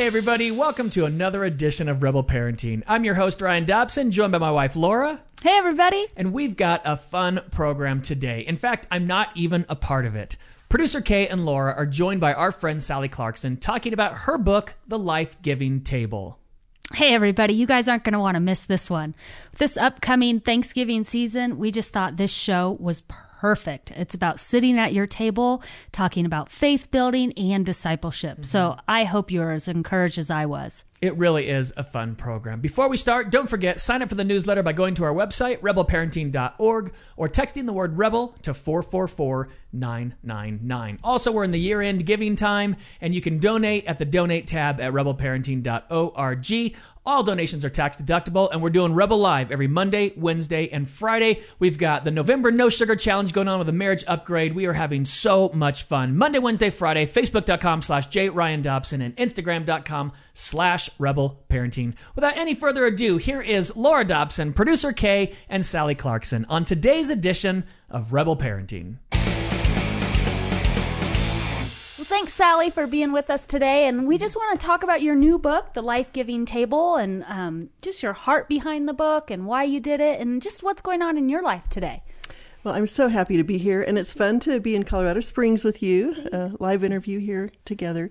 Hey, everybody, welcome to another edition of Rebel Parenting. I'm your host, Ryan Dobson, joined by my wife, Laura. Hey, everybody. And we've got a fun program today. In fact, I'm not even a part of it. Producer Kay and Laura are joined by our friend Sally Clarkson talking about her book, The Life Giving Table. Hey, everybody. You guys aren't going to want to miss this one. This upcoming Thanksgiving season, we just thought this show was perfect. It's about sitting at your table, talking about faith building and discipleship. Mm-hmm. So I hope you're as encouraged as I was. It really is a fun program. Before we start, don't forget sign up for the newsletter by going to our website rebelparenting.org or texting the word rebel to 444999. Also, we're in the year-end giving time and you can donate at the donate tab at rebelparenting.org. All donations are tax deductible, and we're doing Rebel Live every Monday, Wednesday, and Friday. We've got the November No Sugar Challenge going on with a marriage upgrade. We are having so much fun. Monday, Wednesday, Friday, Facebook.com slash J Ryan Dobson and Instagram.com slash Rebel Parenting. Without any further ado, here is Laura Dobson, producer Kay, and Sally Clarkson on today's edition of Rebel Parenting. Well, thanks, Sally, for being with us today. And we just want to talk about your new book, The Life Giving Table, and um, just your heart behind the book and why you did it, and just what's going on in your life today. Well, I'm so happy to be here, and it's fun to be in Colorado Springs with you, a live interview here together.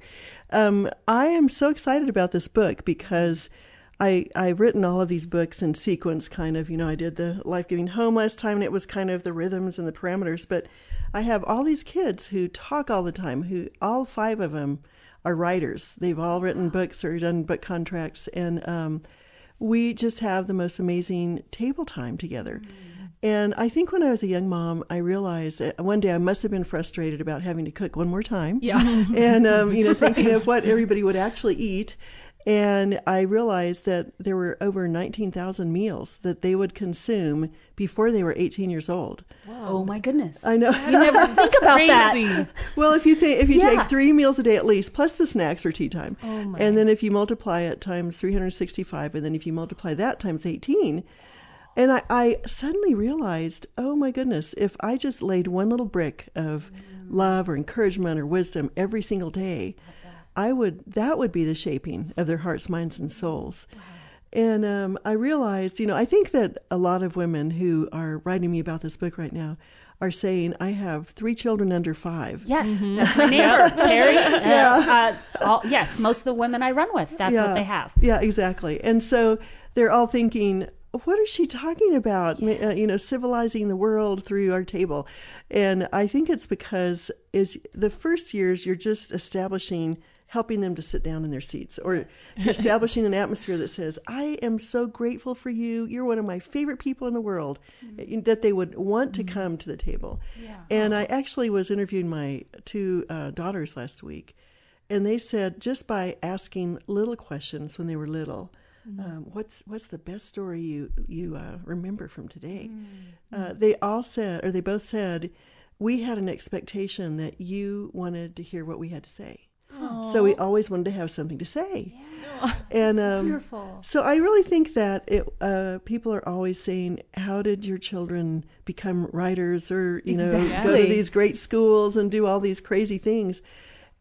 Um, I am so excited about this book because I, I've written all of these books in sequence, kind of. You know, I did the Life Giving Home last time, and it was kind of the rhythms and the parameters, but I have all these kids who talk all the time, who all five of them are writers. They've all written books or done book contracts, and um, we just have the most amazing table time together. Mm-hmm. And I think when I was a young mom, I realized one day I must have been frustrated about having to cook one more time. Yeah. and, um, you know, thinking of what everybody would actually eat. And I realized that there were over 19,000 meals that they would consume before they were 18 years old. Whoa. Oh my goodness. I know. You never think about that. Well, if you think if you yeah. take 3 meals a day at least plus the snacks or tea time. Oh and then if you multiply it times 365 and then if you multiply that times 18, and I, I suddenly realized, oh my goodness, if I just laid one little brick of mm. love or encouragement or wisdom every single day, I would that would be the shaping of their hearts, minds, and souls. Wow. And um, I realized, you know, I think that a lot of women who are writing me about this book right now are saying, I have three children under five. Yes, mm-hmm. that's my neighbor, Terry. Uh, yeah. Uh, all, yes, most of the women I run with, that's yeah. what they have. Yeah, exactly. And so they're all thinking, what is she talking about? Yes. Uh, you know, civilizing the world through our table. And I think it's because is the first years you're just establishing helping them to sit down in their seats or yes. establishing an atmosphere that says, I am so grateful for you. You're one of my favorite people in the world, mm-hmm. that they would want to mm-hmm. come to the table. Yeah. And I actually was interviewing my two uh, daughters last week, and they said just by asking little questions when they were little, mm-hmm. um, what's what's the best story you you uh, remember from today? Mm-hmm. Uh, they all said, or they both said, we had an expectation that you wanted to hear what we had to say. Aww. So we always wanted to have something to say. Yeah. and um, wonderful. So I really think that it, uh, people are always saying, "How did your children become writers?" Or you exactly. know, go to these great schools and do all these crazy things.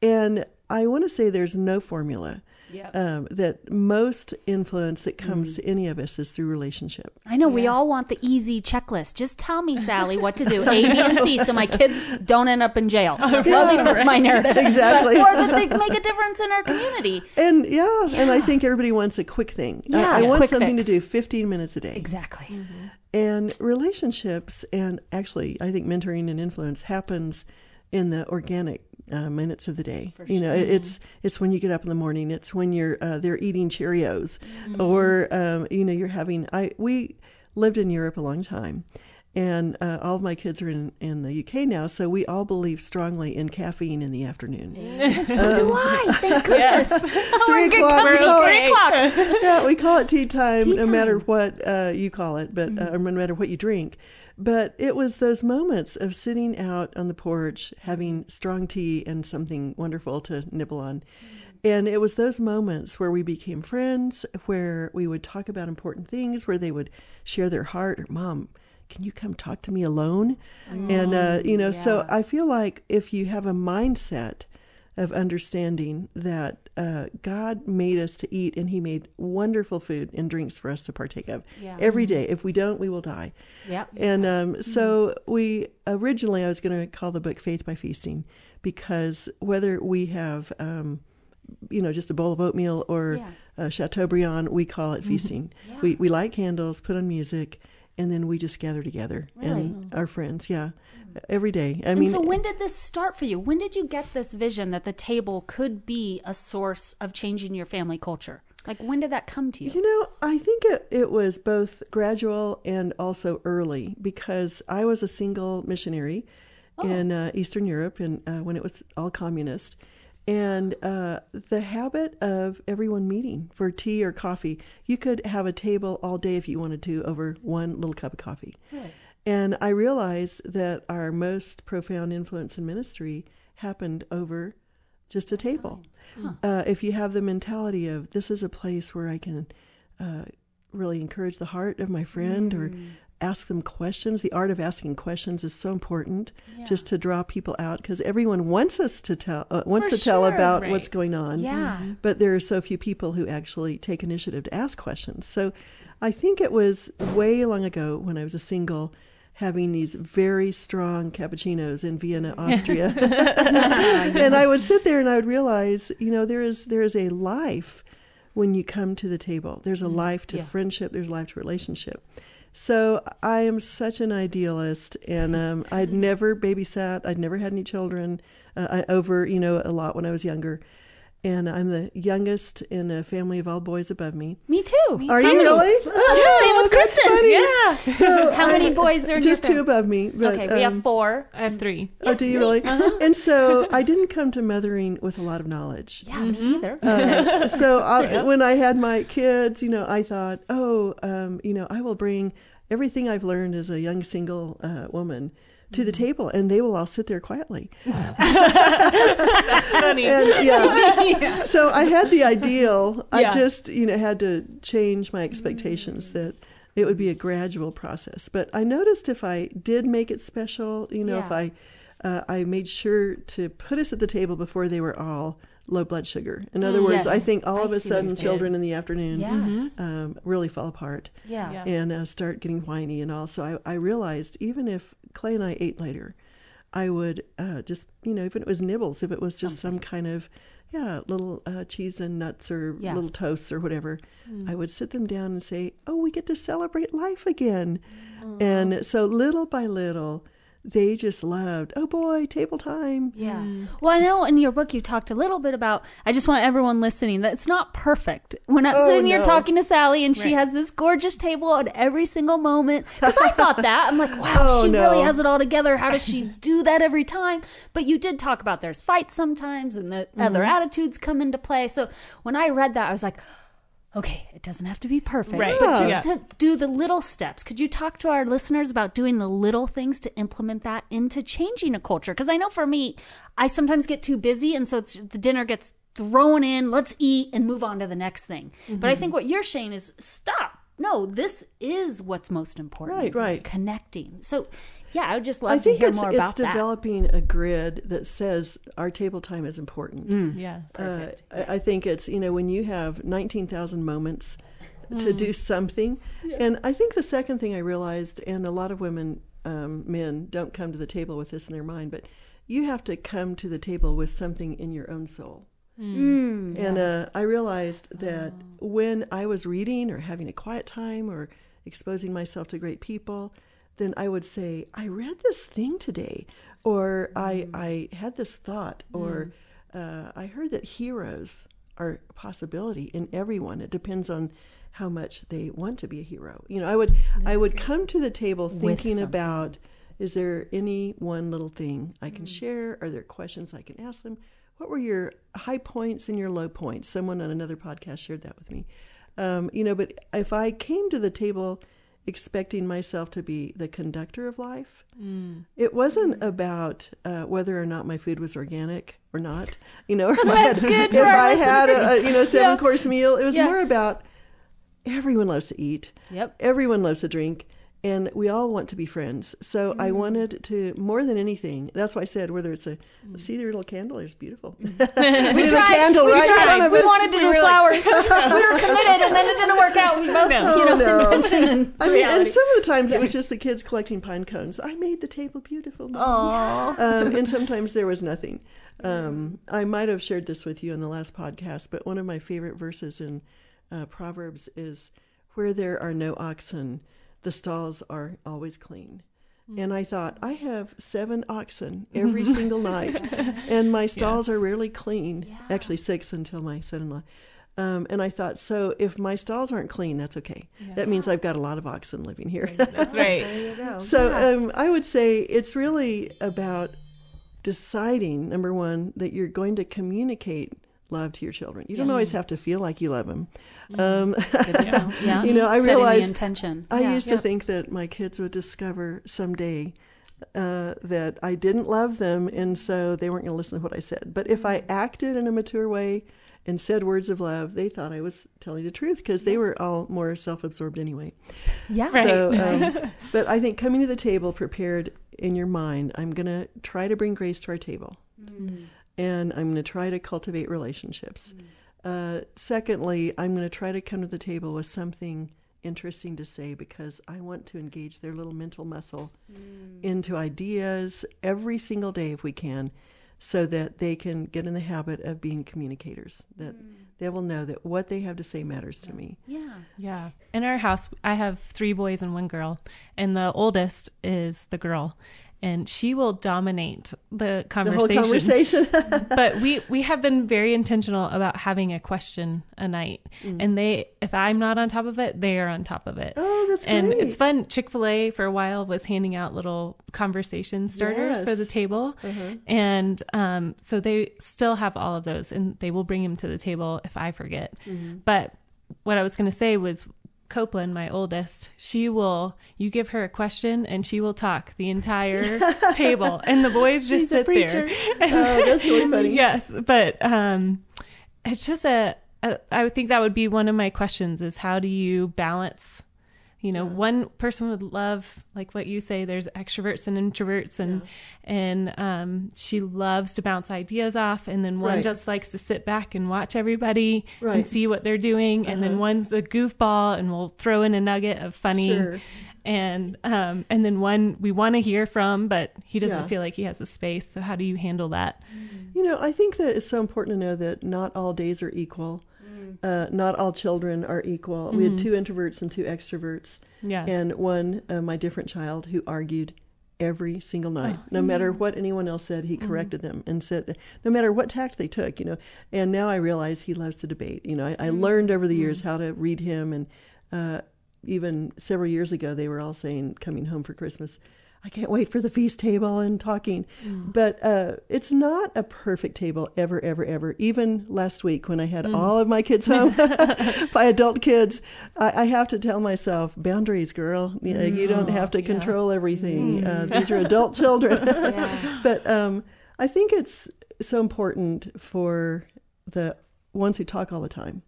And I want to say there's no formula. Yep. Um, that most influence that comes mm. to any of us is through relationship. I know yeah. we all want the easy checklist. Just tell me, Sally, what to do A, B, and C, so my kids don't end up in jail. yeah, well, at least that's my narrative. Exactly. But, or that they make a difference in our community. And yeah, yeah. and I think everybody wants a quick thing. Yeah, I, I want quick something fix. to do 15 minutes a day. Exactly. Mm-hmm. And relationships, and actually, I think mentoring and influence happens in the organic uh, minutes of the day. For you know, sure. it's it's when you get up in the morning. It's when you're uh, they're eating Cheerios, mm-hmm. or um, you know you're having. I we lived in Europe a long time, and uh, all of my kids are in, in the UK now, so we all believe strongly in caffeine in the afternoon. so um, do I. Thank goodness. three o'clock. We three o'clock. yeah, we call it tea time, tea no time. matter what uh, you call it, but mm-hmm. uh, no matter what you drink. But it was those moments of sitting out on the porch, having strong tea and something wonderful to nibble on. And it was those moments where we became friends, where we would talk about important things, where they would share their heart. Or, Mom, can you come talk to me alone? Mm, and, uh, you know, yeah. so I feel like if you have a mindset of understanding that uh, God made us to eat, and He made wonderful food and drinks for us to partake of Yeah. every day. If we don't, we will die. Yep. And um, so we originally, I was going to call the book Faith by Feasting because whether we have, um, you know, just a bowl of oatmeal or Yeah. Chateaubriand, we call it feasting. Yeah. We, we light candles, put on music, and then we just gather together. Really? And our friends, yeah, every day. I And mean, so, when did this start for you? When did you get this vision that the table could be a source of changing your family culture? Like, when did that come to you? You know, I think it, it was both gradual and also early because I was a single missionary in uh, Eastern Europe and uh, when it was all communist. And uh, the habit of everyone meeting for tea or coffee, you could have a table all day if you wanted to over one little cup of coffee. And I realized that our most profound influence in ministry happened over just a table. Uh, if you have the mentality of this is a place where I can uh, really encourage the heart of my friend or ask them questions, the art of asking questions is so important just to draw people out because everyone wants us to tell uh, wants For to tell sure. about Right. what's going on. Yeah. But there are so few people who actually take initiative to ask questions. So I think it was way long ago when I was a single having these very strong cappuccinos in Vienna, Austria. and I would sit there and I would realize, you know, there is there is a life when you come to the table. There's a life to Yeah. friendship, there's life to relationship. So I am such an idealist, and um, I'd never babysat. I'd never had any children uh, I, over, you know, a lot when I was younger. And I'm the youngest in a family of all boys above me. Me too. Are Same you with- really? Same Oh, with that's Kristen. Yeah. So How many boys are in just two above me? But, Okay, we have um, four. I have three. Oh, do you really? Uh-huh. And so I didn't come to mothering with a lot of knowledge. Yeah, me either. Uh, so I, when I had my kids, you know, I thought, oh, um, you know, I will bring everything I've learned as a young single uh, woman to Mm-hmm. the table, and they will all sit there quietly. That's funny. And yeah, so I had the ideal. I just, you know, had to change my expectations that it would be a gradual process. But I noticed if I did make it special, you know, if I uh, I made sure to put us at the table before they were all low blood sugar. In other words, Yes. I think all I of a see what you're sudden children in the afternoon Yeah. um, really fall apart Yeah. Yeah. and uh, start getting whiny and all. So I, I realized even if Clay and I ate later, I would uh, just, you know, even if it was nibbles, if it was just some kind of, yeah, little uh, cheese and nuts or Yeah. little toasts or whatever, I would sit them down and say, oh, we get to celebrate life again. And so little by little, they just loved, oh boy, table time. Yeah. Well, I know in your book you talked a little bit about. I just want everyone listening that it's not perfect. We're not Oh, sitting here no. talking to Sally and she has this gorgeous table at every single moment. Because I thought that I'm like, wow, Oh, she really has it all together. How does she do that every time? But you did talk about there's fights sometimes and the other Mm-hmm. attitudes come into play. So when I read that, I was like. Okay, it doesn't have to be perfect, Right. but just Yeah. to do the little steps. Could you talk to our listeners about doing the little things to implement that into changing a culture? Because I know for me, I sometimes get too busy, and so it's the dinner gets thrown in. Let's eat and move on to the next thing. But I mm-hmm. think what you're saying is stop. No, this is what's most important. Right, right. Connecting. So, yeah, I would just love I to think hear it's, more it's about that. developing a grid that says our table time is important. Yeah. Uh, I I think it's you know when you have nineteen thousand moments to do something, and I think the second thing I realized, and a lot of women, um, men don't come to the table with this in their mind, but you have to come to the table with something in your own soul. Mm, And uh, I realized that when I was reading or having a quiet time or exposing myself to great people, then I would say, I read this thing today, or I, I had this thought, or uh, I heard that heroes are a possibility in everyone. It depends on how much they want to be a hero. You know, I would I would come to the table thinking about is there any one little thing I can share? Are there questions I can ask them? What were your high points and your low points? Someone on another podcast shared that with me. Um, you know, but if I came to the table expecting myself to be the conductor of life, it wasn't about uh, whether or not my food was organic or not. You know, if I had, if I had a, a you know seven Yeah. course meal. It was Yeah. more about everyone loves to eat. Yep. Everyone loves to drink. And we all want to be friends. So I wanted to more than anything. That's why I said whether it's a see their little candle is beautiful. We The tried. candle we right tried. We wanted to do were like- flowers. we were committed, and then it didn't work out. We both, No. you know, Oh, no. intention and I mean, and some of the times it was just the kids collecting pine cones. I made the table beautiful. Mom. Um, and sometimes there was nothing. Um, I might have shared this with you in the last podcast, but one of my favorite verses in uh, Proverbs is where there are no oxen, the stalls are always clean. And I thought, I have seven oxen every single night, and my stalls are rarely clean. Actually, six until my son in law. Um, and I thought, so if my stalls aren't clean, that's okay. That means I've got a lot of oxen living here. That's right. There you go. So um, I would say it's really about deciding, number one, that you're going to communicate love to your children. You don't always have to feel like you love them. Um, to know. Yeah. You know, I Setting realized- the intention. I Yeah. used to think that my kids would discover someday uh, that I didn't love them, and so they weren't going to listen to what I said. But if I acted in a mature way and said words of love, they thought I was telling the truth because they were all more self-absorbed anyway. Yeah. Right. So, um, but I think coming to the table prepared in your mind, I'm going to try to bring grace to our table. And I'm going to try to cultivate relationships. Mm. Uh, secondly, I'm going to try to come to the table with something interesting to say because I want to engage their little mental muscle mm. into ideas every single day if we can so that they can get in the habit of being communicators, that mm. they will know that what they have to say matters to me. Yeah. Yeah. In our house, I have three boys and one girl, and the oldest is the girl, and she will dominate the conversation. The whole conversation. but we we have been very intentional about having a question a night, and they if I'm not on top of it, they are on top of it. oh, that's and great. it's fun. Chick Fil A for a while was handing out little conversation starters for the table, Uh-huh. and um, so they still have all of those, and they will bring them to the table if I forget. Mm-hmm. But what I was going to say was Copeland, my oldest, she will. You give her a question, and she will talk the entire table, and the boys just She's sit there. preacher. Oh, that's really funny. yes, but um, it's just a, a. I would think that would be one of my questions: is how do you balance? You know, one person would love, like what you say. There's extroverts and introverts, and and um, she loves to bounce ideas off, and then one Right. just likes to sit back and watch everybody and see what they're doing, and then Uh-huh. one's a goofball, and we'll throw in a nugget of funny, Sure. and um, and then one we want to hear from, but he doesn't Yeah. feel like he has the space. So how do you handle that? You know, I think that it's so important to know that not all days are equal. Uh, not all children are equal. We had two introverts and two extroverts, Yeah. and one, uh, my different child, who argued every single night. no matter what anyone else said, he corrected them and said, no matter what tact they took, you know. And now I realize he loves to debate. You know, I, I learned over the years how to read him, and uh, even several years ago, they were all saying, coming home for Christmas, I can't wait for the feast table and talking. But uh, it's not a perfect table ever, ever, ever. Even last week when I had all of my kids home by adult kids, I, I have to tell myself, boundaries, girl. You, know, you don't have to control everything. Uh, these are adult children. Yeah. but um, I think it's so important for the ones who talk all the time,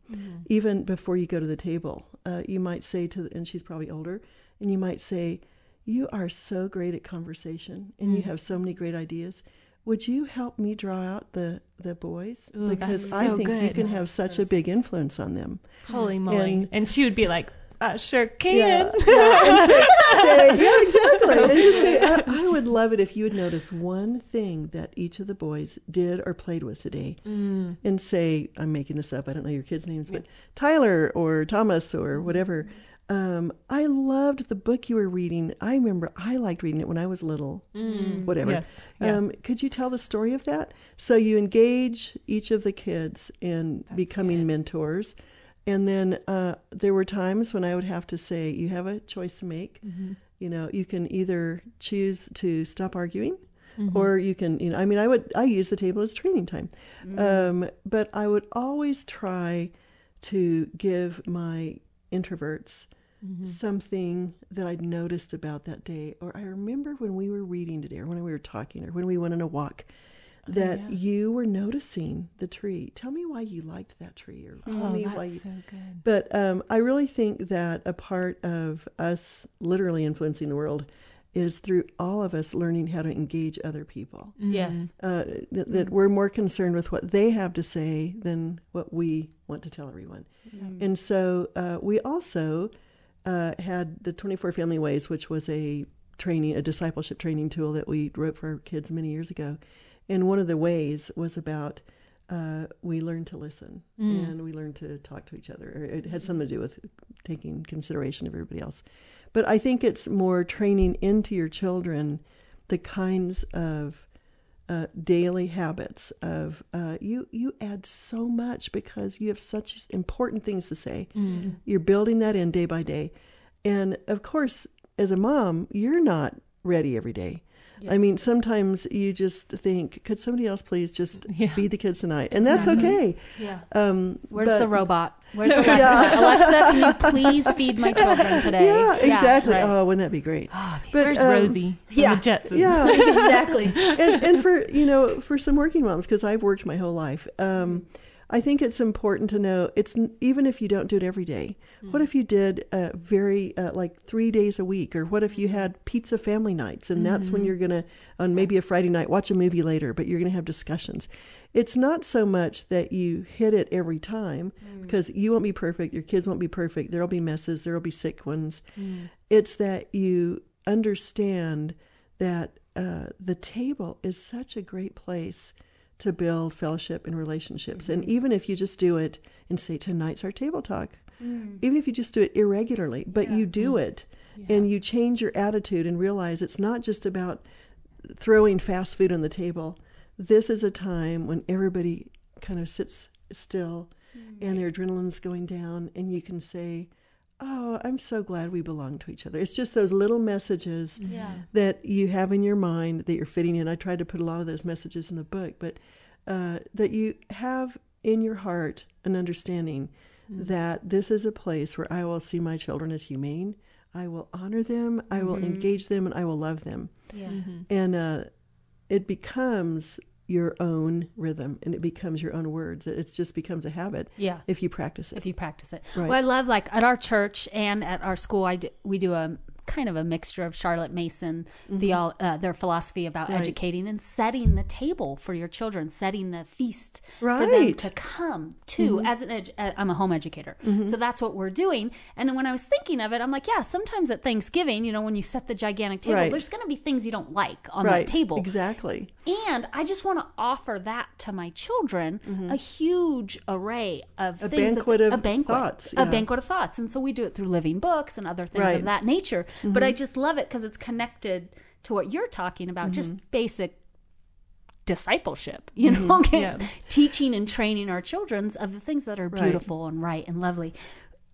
even before you go to the table. Uh, you might say to, and she's probably older, and you might say, "You are so great at conversation, and you have so many great ideas. Would you help me draw out the the boys Ooh, because I so think you can have such a big influence on them." Holy moly. And- And, she would be like, uh, sure can. yeah, and say, say- yeah, exactly. And just say, I, I would love it if you would notice one thing that each of the boys did or played with today, and say, I'm making this up. I don't know your kids' names, but Tyler or Thomas or whatever. Um, I loved the book you were reading. I remember I liked reading it when I was little. Whatever. Yes, yeah. Um, could you tell the story of that? So you engage each of the kids in becoming mentors. And then uh, there were times when I would have to say, you have a choice to make. Mm-hmm. You know, you can either choose to stop arguing Mm-hmm. or you can, you know, I mean, I would, I use the table as training time. Mm-hmm. Um, but I would always try to give my introverts Mm-hmm. something that I'd noticed about that day. Or I remember when we were reading today, or when we were talking, or when we went on a walk. that you were noticing the tree. Tell me why you liked that tree, or tell Oh, me that's why you. so good. But um, I really think that a part of us literally influencing the world is through all of us learning how to engage other people. Yes. Uh, that, that we're more concerned with what they have to say than what we want to tell everyone. And so uh, we also uh, had the 24 Family Ways, which was a training, a discipleship training tool that we wrote for our kids many years ago. And one of the ways was about uh, we learn to listen and we learn to talk to each other. It had something to do with taking consideration of everybody else. But I think it's more training into your children the kinds of uh, daily habits of uh, you you add so much because you have such important things to say. You're building that in day by day. And of course as a mom you're not ready every day i mean sometimes you just think could somebody else please just feed the kids tonight and that's okay Yeah. um, Where's but- the robot? Where's Alexa? Alexa, can you please feed my children today? yeah exactly right. oh wouldn't that be great but Where's um, Rosie? From yeah. The Jetsons? yeah exactly. and, and for you know for some working moms because i've worked my whole life um, i think it's important to know it's even if you don't do it every day what if you did uh, very uh, like three days a week? Or what if you had pizza family nights? And that's when you're gonna on maybe a friday night watch a movie later but you're gonna have discussions. It's not so much that you hit it every time because you won't be perfect your kids won't be perfect there'll be messes there'll be sick ones. It's that you understand that uh, the table is such a great place to build fellowship and relationships. And mm-hmm. even if you just do it and say, tonight's our table talk, mm. even if you just do it irregularly, but you do mm. it and you change your attitude and realize it's not just about throwing fast food on the table. This is a time when everybody kind of sits still mm. and their adrenaline's going down, and you can say, Oh, I'm so glad we belong to each other. It's just those little messages Yeah. that you have in your mind that you're fitting in. I tried to put a lot of those messages in the book, but uh, that you have in your heart an understanding that this is a place where I will see my children as humane. I will honor them. I will engage them, and I will love them. Yeah. And uh, it becomes your own rhythm, and it becomes your own words. It just becomes a habit Yeah. if you practice it. if you practice it. Right. Well, I love like at our church and at our school, I do, we do a kind of a mixture of Charlotte Mason, the uh, their philosophy about Mm-hmm. Right. educating and setting the table for your children, setting the feast for them Right. Mm-hmm. to come to. As an edu- uh, I'm a home educator, so that's what we're doing. And then when I was thinking of it, I'm like, yeah, sometimes at Thanksgiving, you know, when you set the gigantic table, Right. there's going to be things you don't like on right. that table. Exactly. And I just want to offer that to my children a huge array of Mm-hmm. A things. banquet that, of a banquet, thoughts, a banquet of thoughts, and so we do it through living books and other things Right. Mm-hmm. of that nature. But I just love it because it's connected to what you're talking about, Mm-hmm. just basic discipleship. You know, okay? Yeah. teaching and training our children's of the things that are Right. beautiful and right and lovely.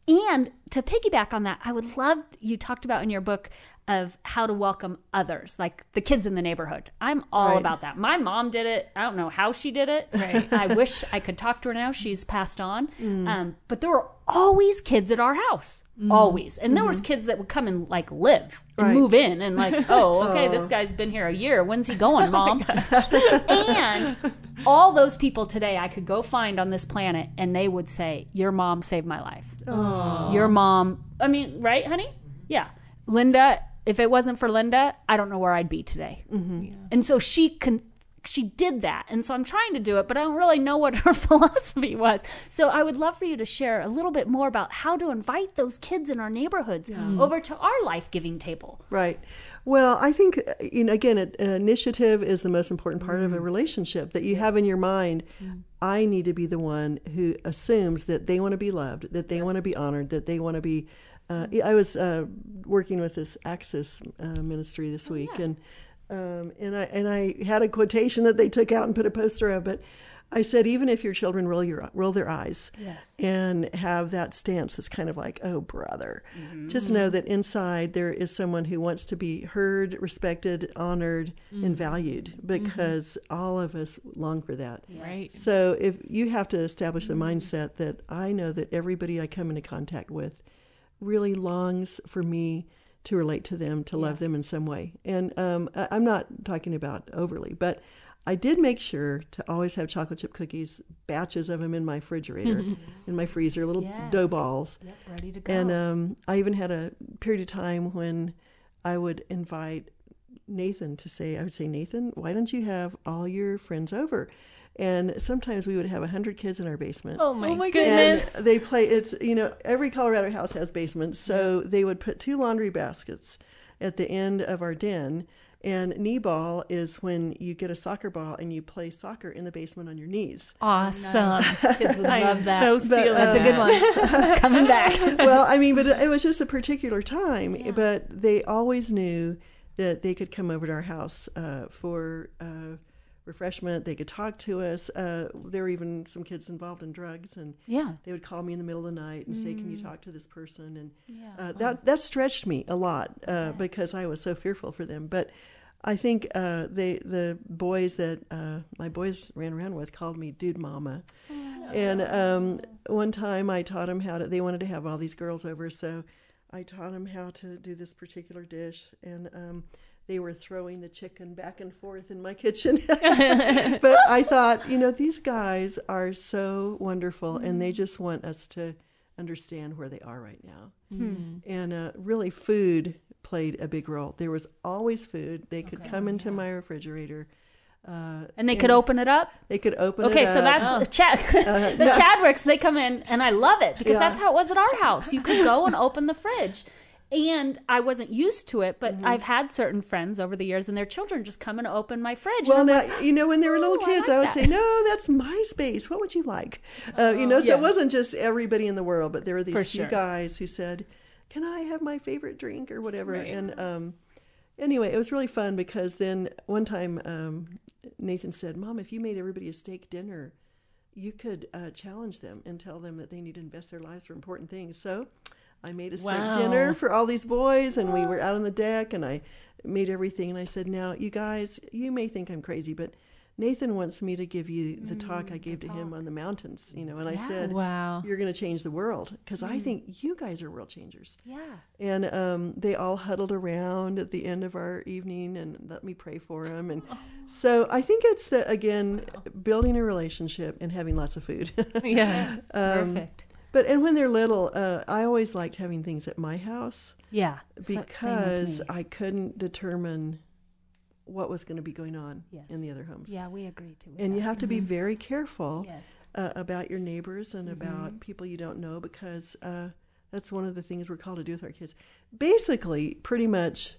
And to piggyback on that, I would love you talked about in your book of how to welcome others, like the kids in the neighborhood. I'm all Right. about that. My mom did it. I don't know how she did it. Right. I wish I could talk to her now. She's passed on. Mm. Um, but there were always kids at our house, always, and there was kids that would come and like live and Mm-hmm. Right. move in and like, oh, okay, this guy's been here a year. When's he going, mom? and all those people today I could go find on this planet and they would say, Your mom saved my life. Your mom, I mean, right, honey? Yeah. Linda, if it wasn't for Linda, I don't know where I'd be today. And so she can. She did that. And so I'm trying to do it, but I don't really know what her philosophy was. So I would love for you to share a little bit more about how to invite those kids in our neighborhoods over to our life giving table. Right. Well, I think, uh, you know, again, it- uh, initiative is the most important part of a relationship that you have in your mind. I need to be the one who assumes that they want to be loved, that they want to be honored, that they want to be. Uh, I was uh, working with this Access uh, ministry this week, and um, and I and I had a quotation that they took out and put a poster of, but I said, even if your children roll your roll their eyes Yes. and have that stance that's kind of like, oh brother, just know that inside there is someone who wants to be heard, respected, honored, and valued because all of us long for that. Right. So if you have to establish the mindset that I know that everybody I come into contact with really longs for me to relate to them, to love them in some way. And um, I- I'm not talking about overly, but I did make sure to always have chocolate chip cookies, batches of them in my refrigerator, in my freezer, little Yes. dough balls. Yep, ready to go. And um, I even had a period of time when I would invite Nathan to say, I would say, Nathan, why don't you have all your friends over? And sometimes we would have a hundred kids in our basement. Oh my, Oh my and goodness. they play. It's you know every Colorado house has basements, so they would put two laundry baskets at the end of our den. And knee ball is when you get a soccer ball and you play soccer in the basement on your knees. Awesome. Kids would love that. so But, stealing. That's a good one. it's coming back. well, I mean, but it was just a particular time. But they always knew that they could come over to our house uh, for uh, refreshment. They could talk to us. Uh, there were even some kids involved in drugs, and Yeah. they would call me in the middle of the night and say, "Can you talk to this person?" And Yeah. uh, that that stretched me a lot uh, because I was so fearful for them. But I think uh, they the boys that uh, my boys ran around with called me "Dude Mama," and um, one time I taught them how to. They wanted to have all these girls over, so I taught them how to do this particular dish, and um, they were throwing the chicken back and forth in my kitchen. but I thought, you know, these guys are so wonderful, and they just want us to understand where they are right now. And uh, really, food played a big role. There was always food. They could come into my refrigerator. Uh, And they could open it up. They could open Okay, it so up. that's Chad. the Chadwicks. They come in, and I love it because Yeah. that's how it was at our house. You could go and open the fridge, and I wasn't used to it, but Mm-hmm. I've had certain friends over the years, and their children just come and open my fridge. Well, and I'm you know when they were little "Oh, I kids, like I, would that." say, "No, that's my space. What would you like?" Uh, you know, so Yeah. it wasn't just everybody in the world, but there were these For few sure. guys who said, "Can I have my favorite drink or whatever?" Right. And um, anyway, it was really fun because then one time um, Nathan said, "Mom, if you made everybody a steak dinner." You could uh, challenge them and tell them that they need to invest their lives for important things. So, I made a Wow. dinner for all these boys, and we were out on the deck, and I made everything. And I said, "Now, you guys, you may think I'm crazy, but Nathan wants me to give you the talk I gave to him on the mountains." You know, and I said, wow. "You're going to change the world because I think you guys are world changers." yeah. And um, they all huddled around at the end of our evening and let me pray for them. And so I think it's the again building a relationship and having lots of food. Yeah. Um, Perfect. But and when they're little, uh, I always liked having things at my house Yeah. So- same with because. I couldn't determine what was going to be going on Yes. in the other homes. yeah, we agree to. And you have to be very careful Yes. uh, about your neighbors and Mm-hmm. about people you don't know because uh, that's one of the things we're called to do with our kids. Basically, pretty much,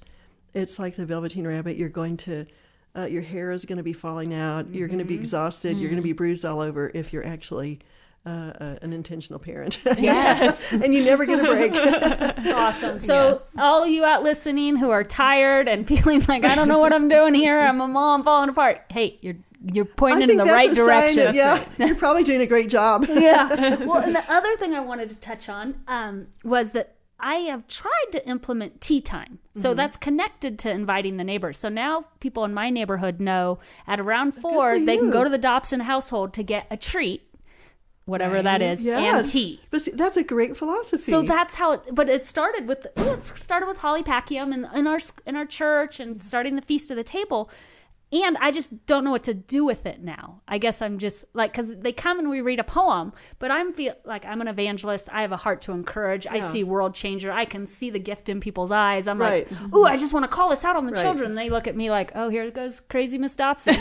it's like the Velveteen Rabbit. You're going to, uh, your hair is going to be falling out. You're going to be Mm-hmm. exhausted. You're going to be bruised all over if you're actually uh, uh, an intentional parent. Yes. and you never get a break. awesome. So, all you out listening who are tired and feeling like I don't know what I'm doing here, I'm a mom falling apart. Hey, you're you're I pointing think in the that's right a sign direction. that, yeah, you're probably doing a great job. yeah. Well, and the other thing I wanted to touch on um, was that I have tried to implement tea time. So Mm-hmm. that's connected to inviting the neighbors. So now people in my neighborhood know at around four they can go to the Dobson household to get a treat, whatever Right. that is, and tea. But see, that's a great philosophy. So that's how. It, but it started with it started with Holly Packiam in, in our in our church and starting the feast of the table. And I just don't know what to do with it now. I guess I'm just like because they come and we read a poem, but I'm feel like I'm an evangelist. I have a heart to encourage. I see world changer. I can see the gift in people's eyes. I'm Right. like, ooh, I just want to call this out on the Right. children. And they look at me like, oh, here goes crazy Miss Dobson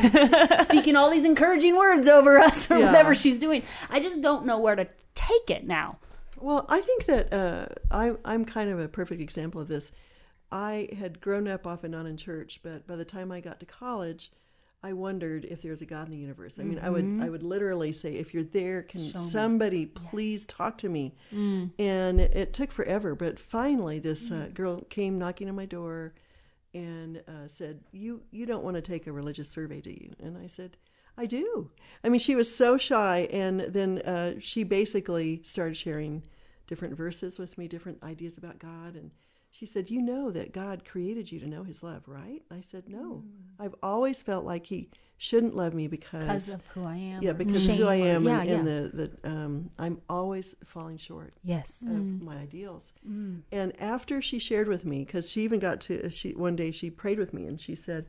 speaking all these encouraging words over us or Yeah. whatever she's doing. I just don't know where to take it now. Well, I think that uh, I, I'm kind of a perfect example of this. I had grown up off and on in church, but by the time I got to college, I wondered if there was a God in the universe. I mean, I would I would literally say, if you're there, can somebody please talk to me? And it took forever, but finally, this uh, girl came knocking on my door and uh, said, "You you don't want to take a religious survey, do you?" And I said. I do. I mean, she was so shy, and then uh, she basically started sharing different verses with me, different ideas about God, and she said, "You know that God created you to know His love, right?" I said, "No, mm. I've always felt like He shouldn't love me because, Because of who I am. yeah, or because of who I or- am, yeah, and, yeah. and the the um, I'm always falling short." Yes. of mm. my ideals. Mm. And after she shared with me, because she even got to she one day she prayed with me and she said,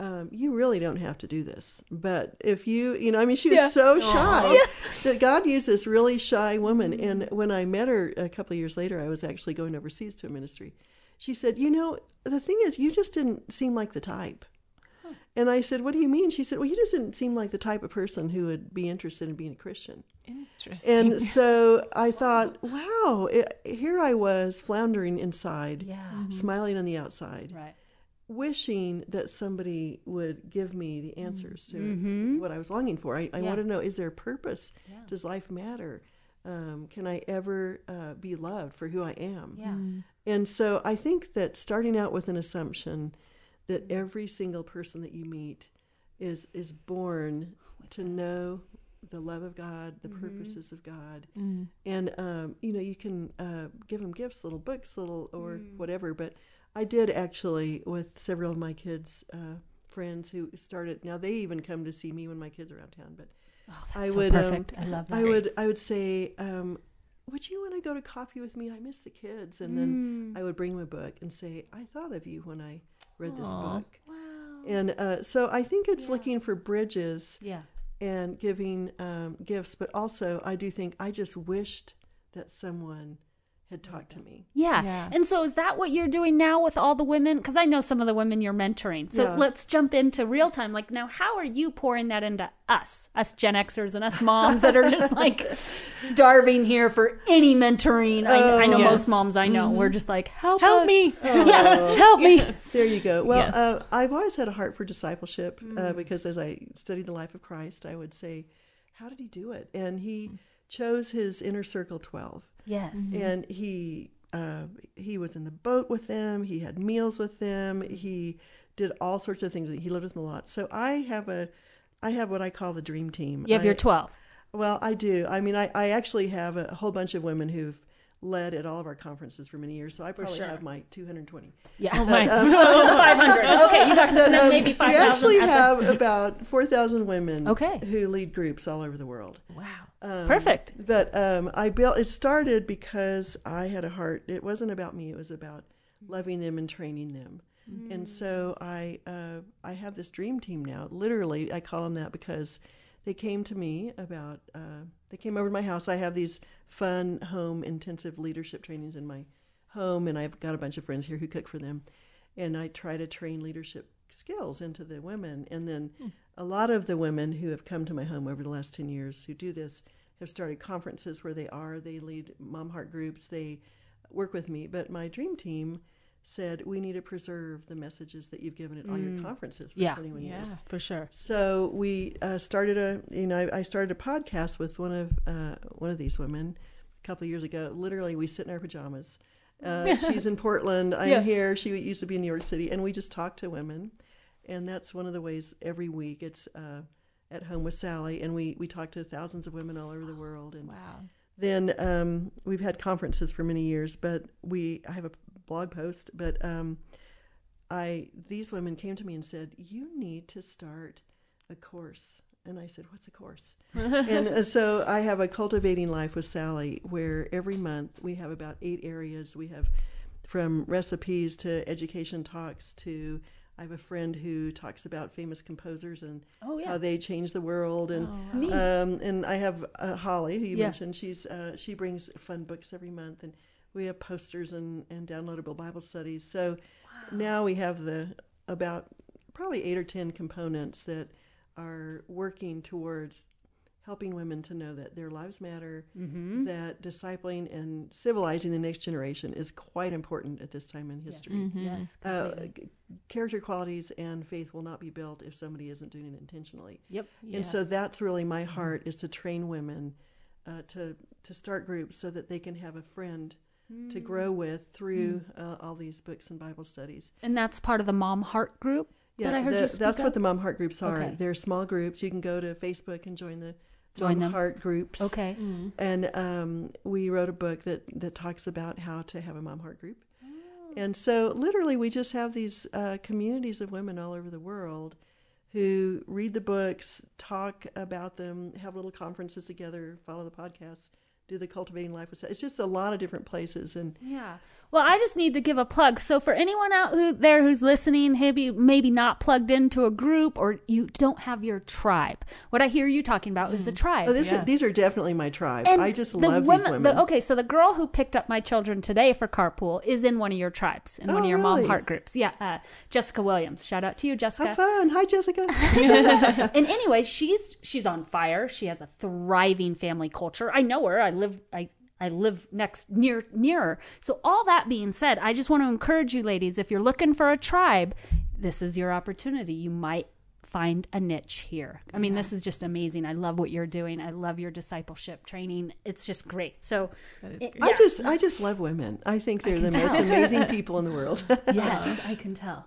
um, you really don't have to do this. But if you, you know, I mean, she was Yeah. so shy that God used this really shy woman. And when I met her a couple of years later, I was actually going overseas to a ministry. She said, You know, the thing is, you just didn't seem like the type. And I said, What do you mean? She said, Well, you just didn't seem like the type of person who would be interested in being a Christian. Interesting. And so I thought, wow, it, here I was floundering inside, Yeah. smiling on the outside, Right. Wishing that somebody would give me the answers to Mhm. what I was longing for. I, I Yeah. want to know is there a purpose? Yeah. Does life matter? Um, can I ever uh, be loved for who I am? Yeah. And so I think that starting out with an assumption that every single person that you meet is is born to know the love of God, the purposes of God, and um, you know you can uh, give them gifts, little books, little or whatever. But I did actually with several of my kids' uh, friends who started. Now they even come to see me when my kids are out of town, but. Oh, I so would, um. I love that. I would I would say, um, would you want to go to coffee with me? I miss the kids, and then Mm. I would bring a book and say, I thought of you when I read this book. Wow. And uh, so I think it's looking for bridges Yeah. and giving um, gifts, but also I do think I just wished that someone had talked to me. Yeah. Yeah. And so is that what you're doing now with all the women? Because I know some of the women you're mentoring. So Yeah. let's jump into real time. Like, now, how are you pouring that into us, us Gen Xers and us moms that are just like starving here for any mentoring? I, I know Yes. most moms I know. We're just like, help, Help us. me. Yeah, help me. There you go. Well, Yes. uh, I've always had a heart for discipleship uh, because as I studied the life of Christ, I would say, How did he do it? And he chose his inner circle 12. Yes. and he uh, he was in the boat with them. He had meals with them. He did all sorts of things. He lived with them a lot. So I have a I have what I call the dream team. You have I- your 12. well, I do. I mean, I, I actually have a whole bunch of women who've led at all of our conferences for many years. So I probably sure. have my 220. Yeah. Oh my. to the 500. Okay, you got then maybe 5,000. We actually at the- have about 4,000 women Okay. who lead groups all over the world. Wow. Um, Perfect. But um, I built. It started because I had a heart. It wasn't about me. It was about loving them and training them. And so I uh, I have this dream team now. Literally, I call them that because they came to me about. Uh, they came over to my house. I have these fun home intensive leadership trainings in my home, and I've got a bunch of friends here who cook for them. And I try to train leadership skills into the women. And then hmm. a lot of the women who have come to my home over the last 10 years who do this have started conferences where they are. They lead mom heart groups. They work with me. But my dream team said, we need to preserve the messages that you've given at all your conferences for Yeah. 21 years. Yeah. For sure. So we uh, started a, you know, I, I started a podcast with one of uh, one of these women a couple of years ago. Literally, we sit in our pajamas. Uh, she's in Portland. I'm Yeah. here. She used to be in New York City, and we just talk to women. And that's one of the ways every week. It's uh, at home with Sally, and we we talk to thousands of women all over the world. And Wow. then um, we've had conferences for many years, but we I have a blog post, but um, I these women came to me and said, "You need to start a course." And I said, "What's a course?" and uh, so I have a cultivating life with Sally, where every month we have about eight areas. We have from recipes to education talks to I have a friend who talks about famous composers and Oh, yeah. how they changed the world, and Neat. um, and I have uh, Holly, who you Yeah. mentioned. She's uh, she brings fun books every month, and we have posters and, and downloadable Bible studies. So now we have the about probably eight or ten components that are working towards helping women to know that their lives matter, Mm-hmm. that discipling and civilizing the next generation is quite important at this time in history. Yes. Uh, completely. c- character qualities and faith will not be built if somebody isn't doing it intentionally. Yep. And so that's really my heart is to train women uh, to to start groups so that they can have a friend to grow with through uh, all these books and Bible studies. And that's part of the Mom Heart group Yeah, that I heard the- you speak that's of? what the Mom Heart groups are. Okay. They're small groups. You can go to Facebook and join the Join Mom them. Heart groups. Okay. And um, we wrote a book that that talks about how to have a Mom Heart group. Oh. And so, literally, we just have these uh, communities of women all over the world who read the books, talk about them, have little conferences together, follow the podcasts, do the cultivating life with it's just a lot of different places and Yeah. Well, I just need to give a plug. So for anyone out who, there who's listening, maybe maybe not plugged into a group or you don't have your tribe. What I hear you talking about is the tribe. oh, this Yeah. these are definitely my tribe And i just the love woman- these the- women okay, so the girl who picked up my children today for carpool is in one of your tribes, in one Oh, of your mom heart groups. Yeah, uh, Jessica Williams. Shout out to you, Jessica. Have fun hi jessica and anyway, she's she's on fire. She has a thriving family culture. I know her. I live I I live next near nearer. So all that being said, I just want to encourage you ladies, if you're looking for a tribe, this is your opportunity. You might find a niche here. I mean, this is just amazing. I love what you're doing. I love your discipleship training. It's just great. So it- i just i just love women i think they're the most amazing people in the world yes, I can tell.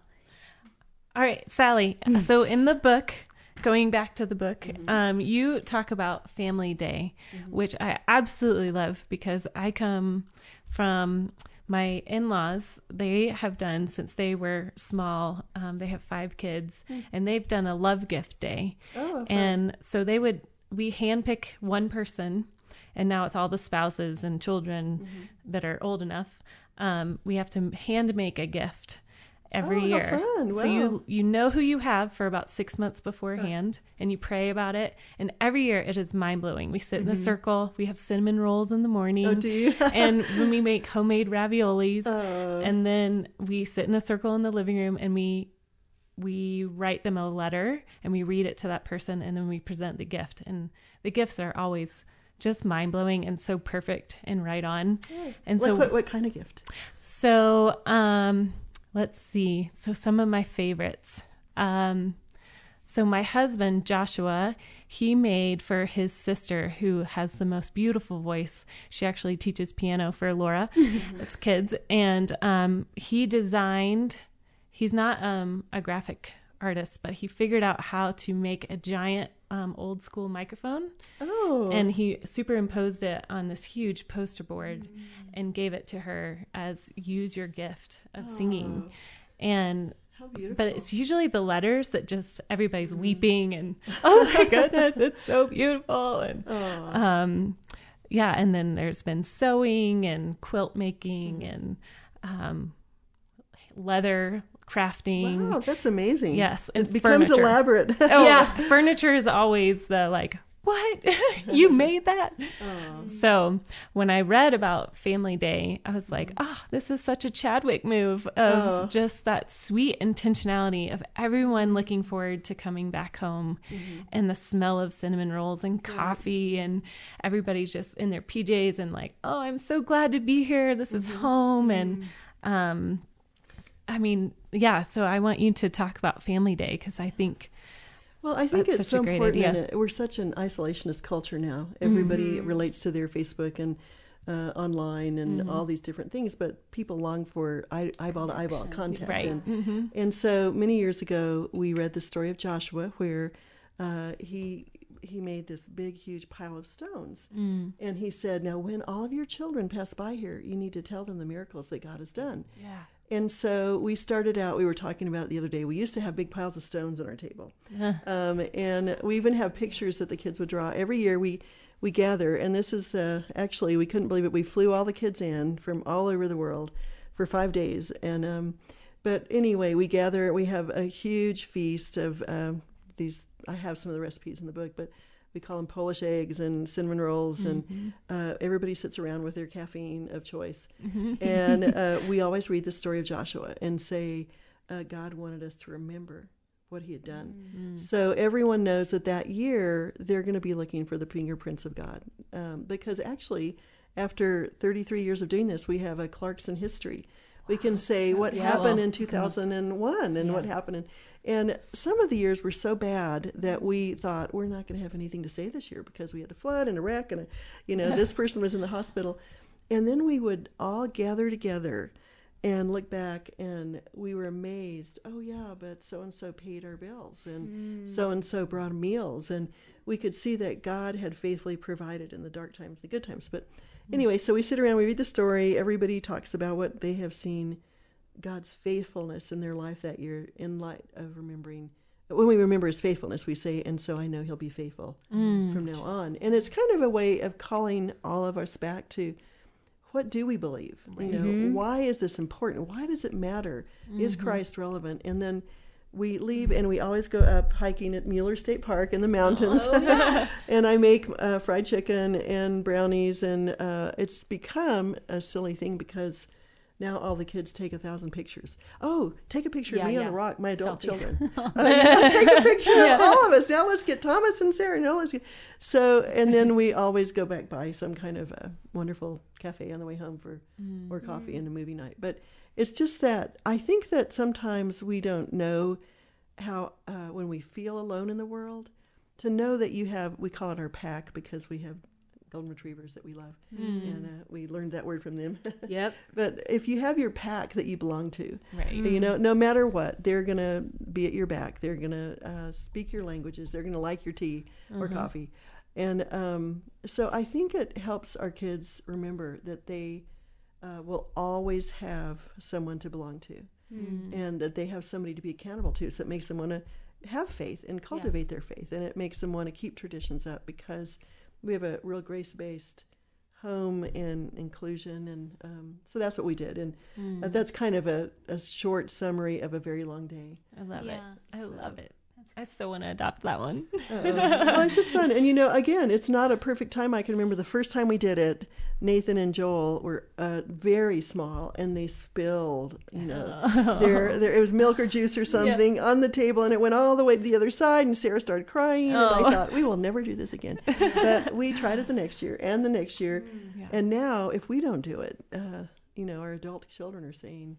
All right, Sally. Hmm. So in the book, going back to the book, um, you talk about Family Day, which I absolutely love because I come from my in-laws. They have done since they were small. Um, they have five kids, and they've done a love gift day. Oh, fun. and so they would we handpick one person, and now it's all the spouses and children that are old enough. Um, we have to hand make a gift every Oh, year. fun. So you you know who you have for about six months beforehand, and you pray about it. And every year it is mind blowing. We sit in a circle. We have cinnamon rolls in the morning. Mm-hmm. Oh, do you? and when we make homemade raviolis, Oh. and then we sit in a circle in the living room and we we write them a letter and we read it to that person and then we present the gift and the gifts are always just mind blowing and so perfect and right on. And like so what, what kind of gift so, um, let's see. So, some of my favorites. Um, so, my husband, Joshua, he made for his sister, who has the most beautiful voice. She actually teaches piano for Laura as kids. And um, he designed, he's not um, a graphic artist, but he figured out how to make a giant um, old school microphone. Oh. And he superimposed it on this huge poster board and gave it to her as use your gift of singing. And how beautiful. but it's usually the letters that just everybody's weeping and oh my goodness it's so beautiful. And um yeah and then there's been sewing and quilt making and um leather crafting wow that's amazing yes and it becomes furniture. elaborate Oh, Yeah. furniture is always the like, what? you made that? So when I read about Family Day, I was like, ah, this is such a Chadwick move of just that sweet intentionality of everyone looking forward to coming back home and the smell of cinnamon rolls and coffee and everybody's just in their PJs and like, oh, I'm so glad to be here. This is home. And, um, I mean, yeah, so I want you to talk about Family Day because I think Well, I think That's it's such a so great important. idea. We're such an isolationist culture now. Everybody relates to their Facebook and uh, online and all these different things, but people long for eye, eyeball to eyeball contact. Right. And, and so many years ago, we read the story of Joshua, where uh, he he made this big, huge pile of stones, and he said, "Now, when all of your children pass by here, you need to tell them the miracles that God has done." Yeah. And so we started out, we were talking about it the other day. We used to have big piles of stones on our table. Um, and we even have pictures that the kids would draw. Every year we, we gather, and this is the, actually, we couldn't believe it. We flew all the kids in from all over the world for five days. And, um, but anyway, we gather, we have a huge feast of um, these, I have some of the recipes in the book, but we call them Polish eggs and cinnamon rolls, and uh, everybody sits around with their caffeine of choice. and uh, we always read the story of Joshua and say, uh, God wanted us to remember what he had done. So everyone knows that that year they're going to be looking for the fingerprints of God. Um, because actually, after 33 years of doing this, we have a Clarkson history. We can say what Yeah, happened well, mm-hmm. in 2001 and what happened in. And some of the years were so bad that we thought we're not going to have anything to say this year because we had a flood and a wreck and a, you know this person was in the hospital, and then we would all gather together and look back and we were amazed oh yeah but so and so paid our bills and so and so brought meals. And we could see that god had faithfully provided in the dark times the good times but anyway so we sit around we read the story everybody talks about what they have seen god's faithfulness in their life that year in light of remembering when we remember his faithfulness, we say, and so I know he'll be faithful mm. from now on. And it's kind of a way of calling all of us back to what do we believe? You know, mm-hmm. why is this important? Why does it matter? Is mm-hmm. Christ relevant? And then we leave and we always go up hiking at Mueller State Park in the mountains. and I make uh, fried chicken and brownies. And uh, it's become a silly thing because now all the kids take a thousand pictures. Oh, take a picture Yeah, of me on the rock, my adult Selfies. children. Uh, yeah, take a picture of all of us. Now let's get Thomas and Sarah. No, let's get. So, and then we always go back by some kind of a wonderful cafe on the way home for more coffee and a movie night. But it's just that I think that sometimes we don't know how uh, when we feel alone in the world to know that you have we call it our pack because we have golden retrievers that we love. And uh, we learned that word from them. Yep. but if you have your pack that you belong to Right. you know no matter what they're gonna be at your back. They're gonna uh, speak your languages. They're gonna like your tea or coffee. And um, so i think it helps our kids remember that they uh, will always have someone to belong to. And that they have somebody to be accountable to. So it makes them want to have faith and cultivate their faith. And it makes them want to keep traditions up because we have a real grace-based home and inclusion and um, so that's what we did. And uh, that's kind of a, a short summary of a very long day. I love Yeah. it. I love it. I still want to adopt that one. well it's just fun. And you know again it's not a perfect time. I can remember the first time we did it nathan and joel were uh, very small and they spilled you know their, their it was milk or juice or something on the table and it went all the way to the other side and sarah started crying and i thought we will never do this again. But we tried it the next year and the next year. Yeah. and now if we don't do it uh, you know our adult children are saying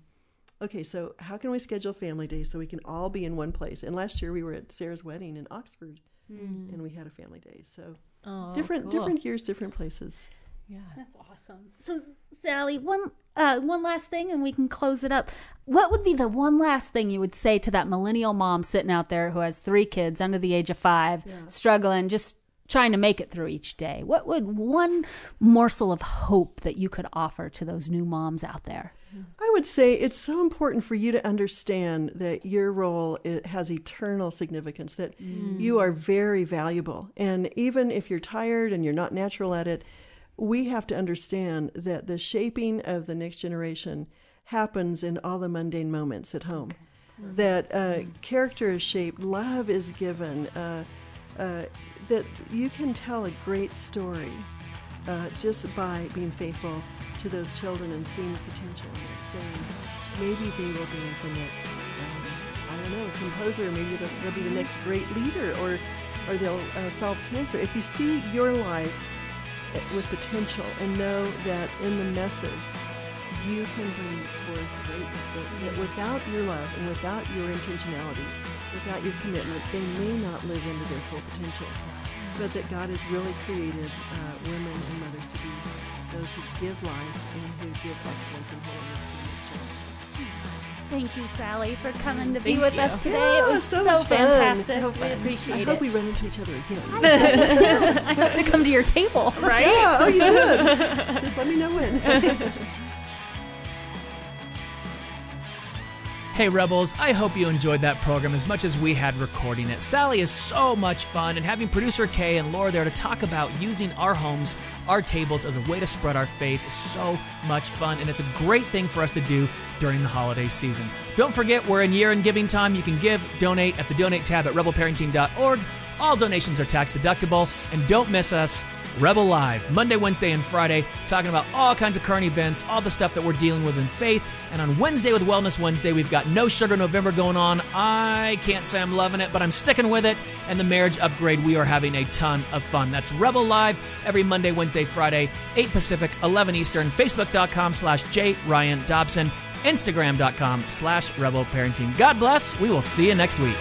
okay, so how can we schedule family days so we can all be in one place? And last year we were at Sarah's wedding in Oxford, and we had a family day. So Oh, different cool. different years, different places. Yeah. That's awesome. So, Sally, one uh, one last thing, and we can close it up. What would be the one last thing you would say to that millennial mom sitting out there who has three kids under the age of five, struggling, just trying to make it through each day? What would one morsel of hope that you could offer to those new moms out there? I would say it's so important for you to understand that your role it has eternal significance, that you are very valuable. And even if you're tired and you're not natural at it, we have to understand that the shaping of the next generation happens in all the mundane moments at home. That uh, character is shaped, love is given, uh, uh, that you can tell a great story uh, just by being faithful to those children and seeing the potential and saying maybe they will be the next um, I don't know composer maybe they'll, they'll be the next great leader or or they'll uh, solve cancer. If you see your life with potential and know that in the messes you can bring forth greatness that, that without your love and without your intentionality without your commitment they may not live into their full potential but that God has really created uh, women and mothers to be those who give life and who give excellence and holiness to the next generation. Thank you, Sally, for coming to be Thank with you. us today. Yeah, it was so so, much fun. fantastic. So we fun. I hope it. we run into each other again. I hope to come to your table. Right? yeah, oh, you should. Just let me know when. Hey, Rebels, I hope you enjoyed that program as much as we had recording it. Sally is so much fun, and having producer Kay and Laura there to talk about using our homes, our tables, as a way to spread our faith is so much fun, and it's a great thing for us to do during the holiday season. Don't forget, we're in year and giving time. You can give, donate at the donate tab at rebelparenting.org. All donations are tax deductible, and don't miss us. Rebel Live, Monday, Wednesday, and Friday, talking about all kinds of current events, all the stuff that we're dealing with in faith. And on Wednesday with Wellness Wednesday, we've got No Sugar November going on. I can't say I'm loving it, but I'm sticking with it. And the marriage upgrade, we are having a ton of fun. That's Rebel Live every Monday, Wednesday, Friday, 8 Pacific, 11 Eastern, Facebook.com slash J. Ryan Dobson, Instagram.com slash Rebel Parenting. God bless. We will see you next week.